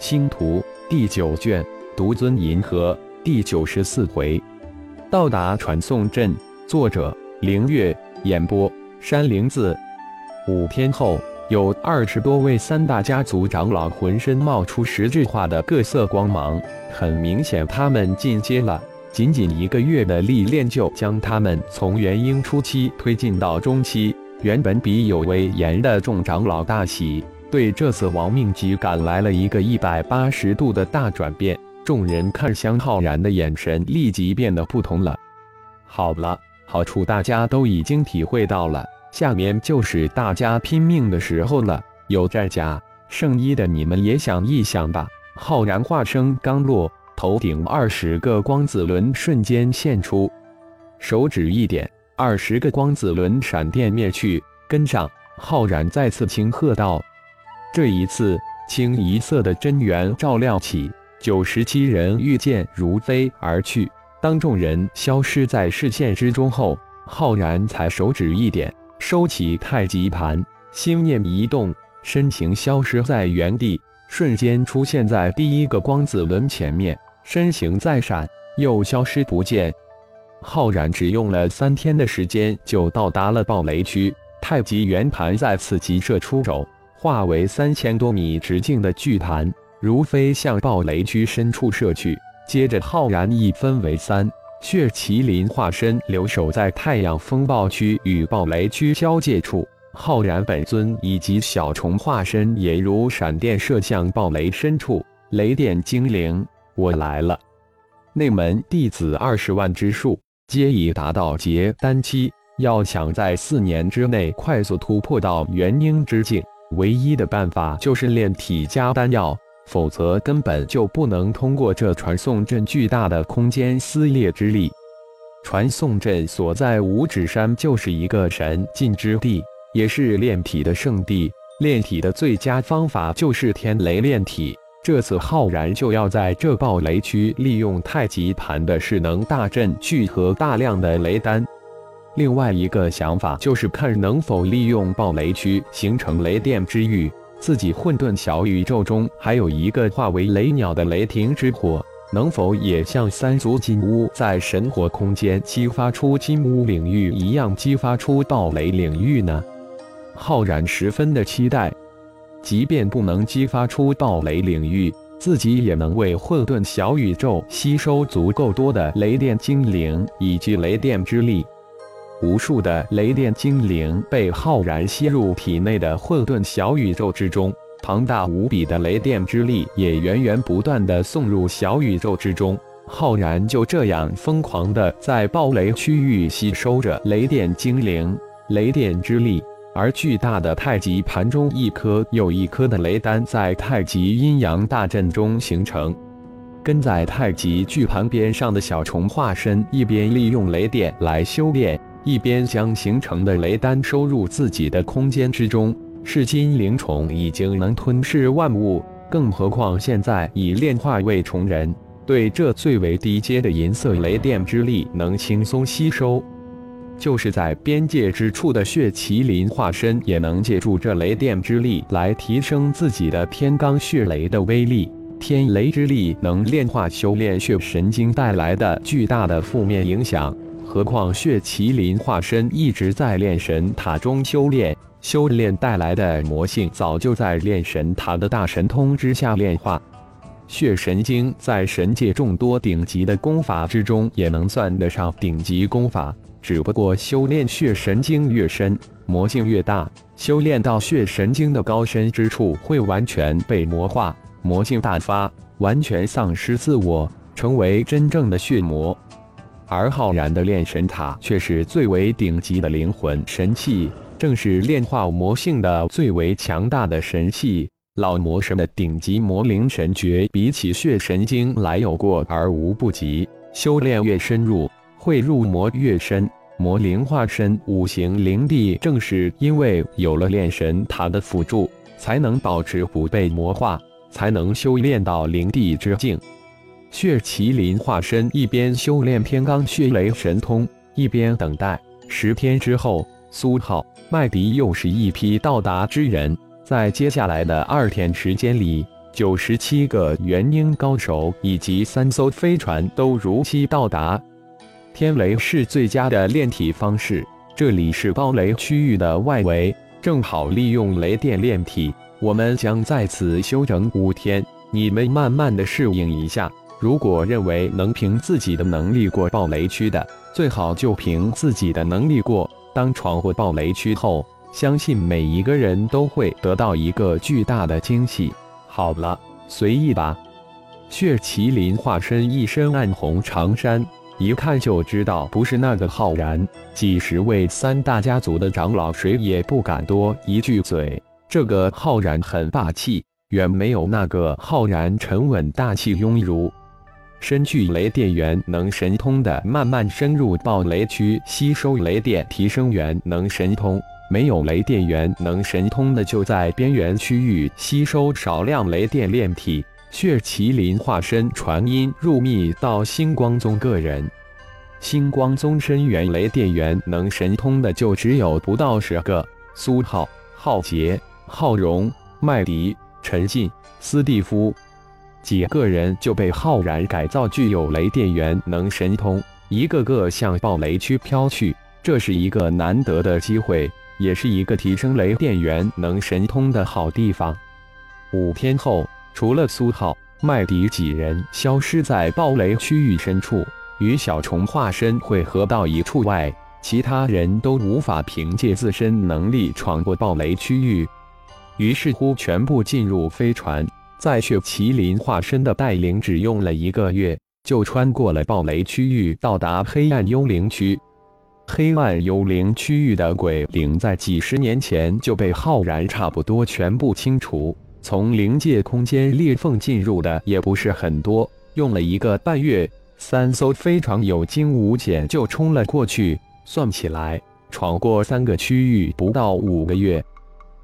星图第九卷独尊银河第九十四回，到达传送阵。作者：凌月。演播：山灵子。五天后，有二十多位三大家族长老浑身冒出实质化的各色光芒，很明显，他们进阶了。仅仅一个月的历练，就将他们从元婴初期推进到中期。原本比有威严的众长老大喜，对这次亡命级赶来了一个一百八十度的大转变。众人看向浩然的眼神立即变得不同了。好了，好处大家都已经体会到了，下面就是大家拼命的时候了。有战甲圣衣的，你们也想一想吧。浩然话声刚落，头顶二十个光子轮瞬间现出，手指一点。二十个光子轮闪电灭去，跟上浩然再次轻喝道：“这一次，清一色的真元照亮起，九十七人御剑如飞而去。当众人消失在视线之中后，浩然才手指一点，收起太极盘，心念一动，身形消失在原地，瞬间出现在第一个光子轮前面，身形再闪，又消失不见。”浩然只用了三天的时间就到达了暴雷区，太极圆盘再次急射出手，化为三千多米直径的巨盘，如飞向暴雷区深处射去。接着，浩然一分为三，血麒麟化身留守在太阳风暴区与暴雷区交界处，浩然本尊以及小虫化身也如闪电射向暴雷深处。雷电精灵，我来了！内门弟子二十万之数。皆已达到结丹期，要想在四年之内快速突破到元婴之境，唯一的办法就是炼体加丹药，否则根本就不能通过这传送阵巨大的空间撕裂之力。传送阵所在五指山就是一个神禁之地，也是炼体的圣地。炼体的最佳方法就是天雷炼体。这次浩然就要在这暴雷区利用太极盘的势能大阵聚合大量的雷丹。另外一个想法就是看能否利用暴雷区形成雷电之域。自己混沌小宇宙中还有一个化为雷鸟的雷霆之火，能否也像三足金乌在神火空间激发出金乌领域一样激发出暴雷领域呢？浩然十分的期待。即便不能激发出暴雷领域，自己也能为混沌小宇宙吸收足够多的雷电精灵以及雷电之力。无数的雷电精灵被浩然吸入体内的混沌小宇宙之中，庞大无比的雷电之力也源源不断的送入小宇宙之中。浩然就这样疯狂的在暴雷区域吸收着雷电精灵、雷电之力。而巨大的太极盘中，一颗又一颗的雷丹在太极阴阳大阵中形成。跟在太极巨盘边上的小虫化身，一边利用雷电来修炼，一边将形成的雷丹收入自己的空间之中。噬金灵虫已经能吞噬万物，更何况现在已炼化为虫人，对这最为低阶的银色雷电之力能轻松吸收。就是在边界之处的血麒麟化身，也能借助这雷电之力来提升自己的天罡血雷的威力。天雷之力能炼化修炼血神经带来的巨大的负面影响。何况血麒麟化身一直在炼神塔中修炼，修炼带来的魔性早就在炼神塔的大神通之下炼化。血神经在神界众多顶级的功法之中，也能算得上顶级功法。只不过修炼血神经越深，魔性越大。修炼到血神经的高深之处，会完全被魔化，魔性大发，完全丧失自我，成为真正的血魔。而浩然的炼神塔却是最为顶级的灵魂神器，正是炼化魔性的最为强大的神器。老魔神的顶级魔灵神诀，比起血神经来有过而无不及。修炼越深入。会入魔越深，魔灵化身五行灵帝，正是因为有了炼神塔的辅助，才能保持不被魔化，才能修炼到灵帝之境。血麒麟化身一边修炼天罡血雷神通，一边等待。十天之后，苏浩、麦迪又是一批到达之人，在接下来的二天时间里，九十七个元婴高手以及三艘飞船都如期到达。天雷是最佳的炼体方式，这里是暴雷区域的外围，正好利用雷电炼体。我们将在此休整五天，你们慢慢的适应一下。如果认为能凭自己的能力过暴雷区的，最好就凭自己的能力过。当闯过暴雷区后，相信每一个人都会得到一个巨大的惊喜。好了，随意吧。血麒麟化身一身暗红长衫，一看就知道不是那个浩然。几十位三大家族的长老谁也不敢多一句嘴。这个浩然很霸气，远没有那个浩然沉稳大气雍如。身具雷电元能神通的，慢慢深入暴雷区吸收雷电，提升元能神通。没有雷电元能神通的，就在边缘区域吸收少量雷电炼体。血麒麟化身传音入密到星光宗个人，星光宗深元雷电元能神通的就只有不到十个。苏浩、浩杰、浩荣、麦迪、陈进、斯蒂夫几个人就被浩然改造具有雷电元能神通，一个个向暴雷区飘去。这是一个难得的机会。也是一个提升雷电元能神通的好地方。五天后，除了苏浩、麦迪几人消失在暴雷区域深处，与小虫化身汇合到一处外，其他人都无法凭借自身能力闯过暴雷区域。于是乎，全部进入飞船，在血麒麟化身的带领，只用了一个月，就穿过了暴雷区域，到达黑暗幽灵区。黑暗幽灵区域的鬼灵，在几十年前就被浩然差不多全部清除。从灵界空间裂缝进入的也不是很多，用了一个半月，三艘飞船有惊无险就冲了过去。算起来，闯过三个区域不到五个月。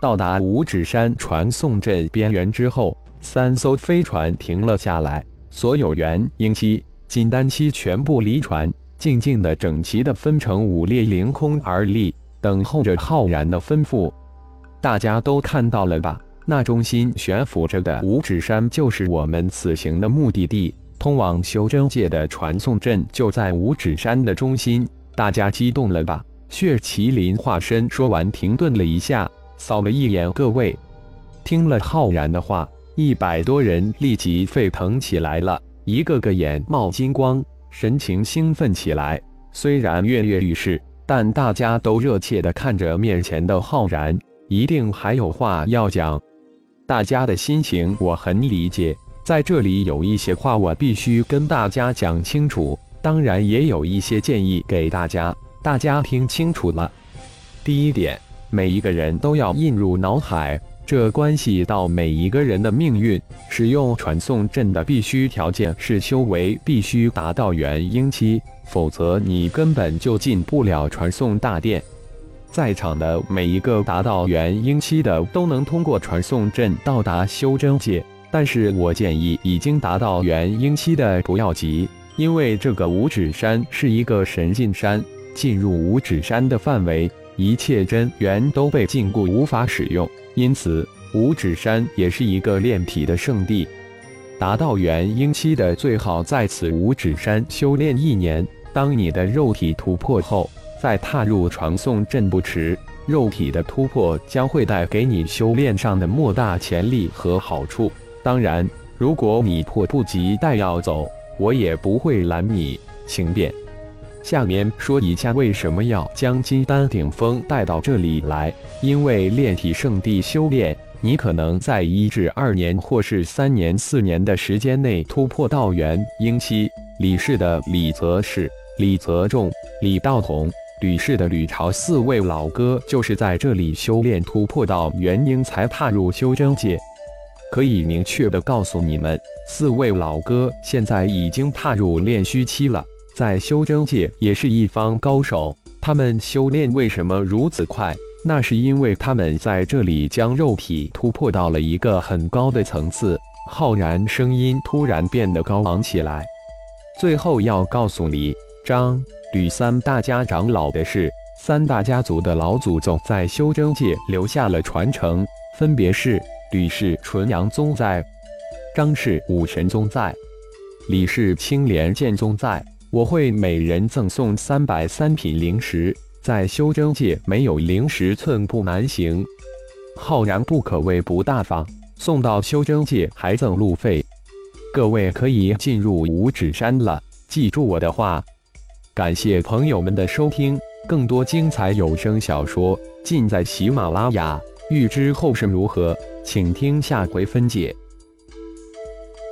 到达五指山传送阵边缘之后，三艘飞船停了下来，所有元婴期、金丹期全部离船。静静的、整齐的分成五列，凌空而立，等候着浩然的吩咐。大家都看到了吧？那中心悬浮着的五指山，就是我们此行的目的地。通往修真界的传送阵就在五指山的中心。大家激动了吧？血麒麟化身说完，停顿了一下，扫了一眼各位，听了浩然的话，一百多人立即沸腾起来了，一个个眼冒金光。神情兴奋起来，虽然跃跃欲试，但大家都热切地看着面前的浩然，一定还有话要讲。大家的心情我很理解，在这里有一些话我必须跟大家讲清楚，当然也有一些建议给大家，大家听清楚了。第一点，每一个人都要印入脑海。这关系到每一个人的命运。使用传送阵的必须条件是修为必须达到元婴期，否则你根本就进不了传送大殿。在场的每一个达到元婴期的都能通过传送阵到达修真界，但是我建议已经达到元婴期的不要急，因为这个五指山是一个神境山，进入五指山的范围，一切真元都被禁锢，无法使用。因此，五指山也是一个炼体的圣地。达到元婴期的，最好在此五指山修炼一年。当你的肉体突破后，再踏入传送阵不迟。肉体的突破将会带给你修炼上的莫大潜力和好处。当然，如果你迫不及待要走，我也不会拦你，请便。下面说一下为什么要将金丹顶峰带到这里来。因为炼体圣地修炼，你可能在一至二年，或是三年、四年的时间内突破到元婴期。李氏的李泽氏、李泽仲、李道统、吕氏的吕朝四位老哥，就是在这里修炼突破到元婴，才踏入修真界。可以明确的告诉你们，四位老哥现在已经踏入炼虚期了。在修真界也是一方高手，他们修炼为什么如此快？那是因为他们在这里将肉体突破到了一个很高的层次。浩然声音突然变得高昂起来。最后要告诉你，张、吕三大家长老的是，三大家族的老祖宗在修真界留下了传承，分别是吕氏纯阳宗在。张氏武神宗在，李氏青莲剑宗在。我会每人赠送三百三品灵石，在修真界没有灵石寸步难行。浩然不可谓不大方，送到修真界还赠路费。各位可以进入五指山了，记住我的话。感谢朋友们的收听，更多精彩有声小说尽在喜马拉雅。欲知后事如何，请听下回分解。